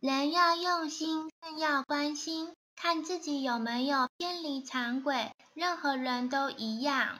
人要用心更要关心看自己有没有偏离常轨任何人都一样。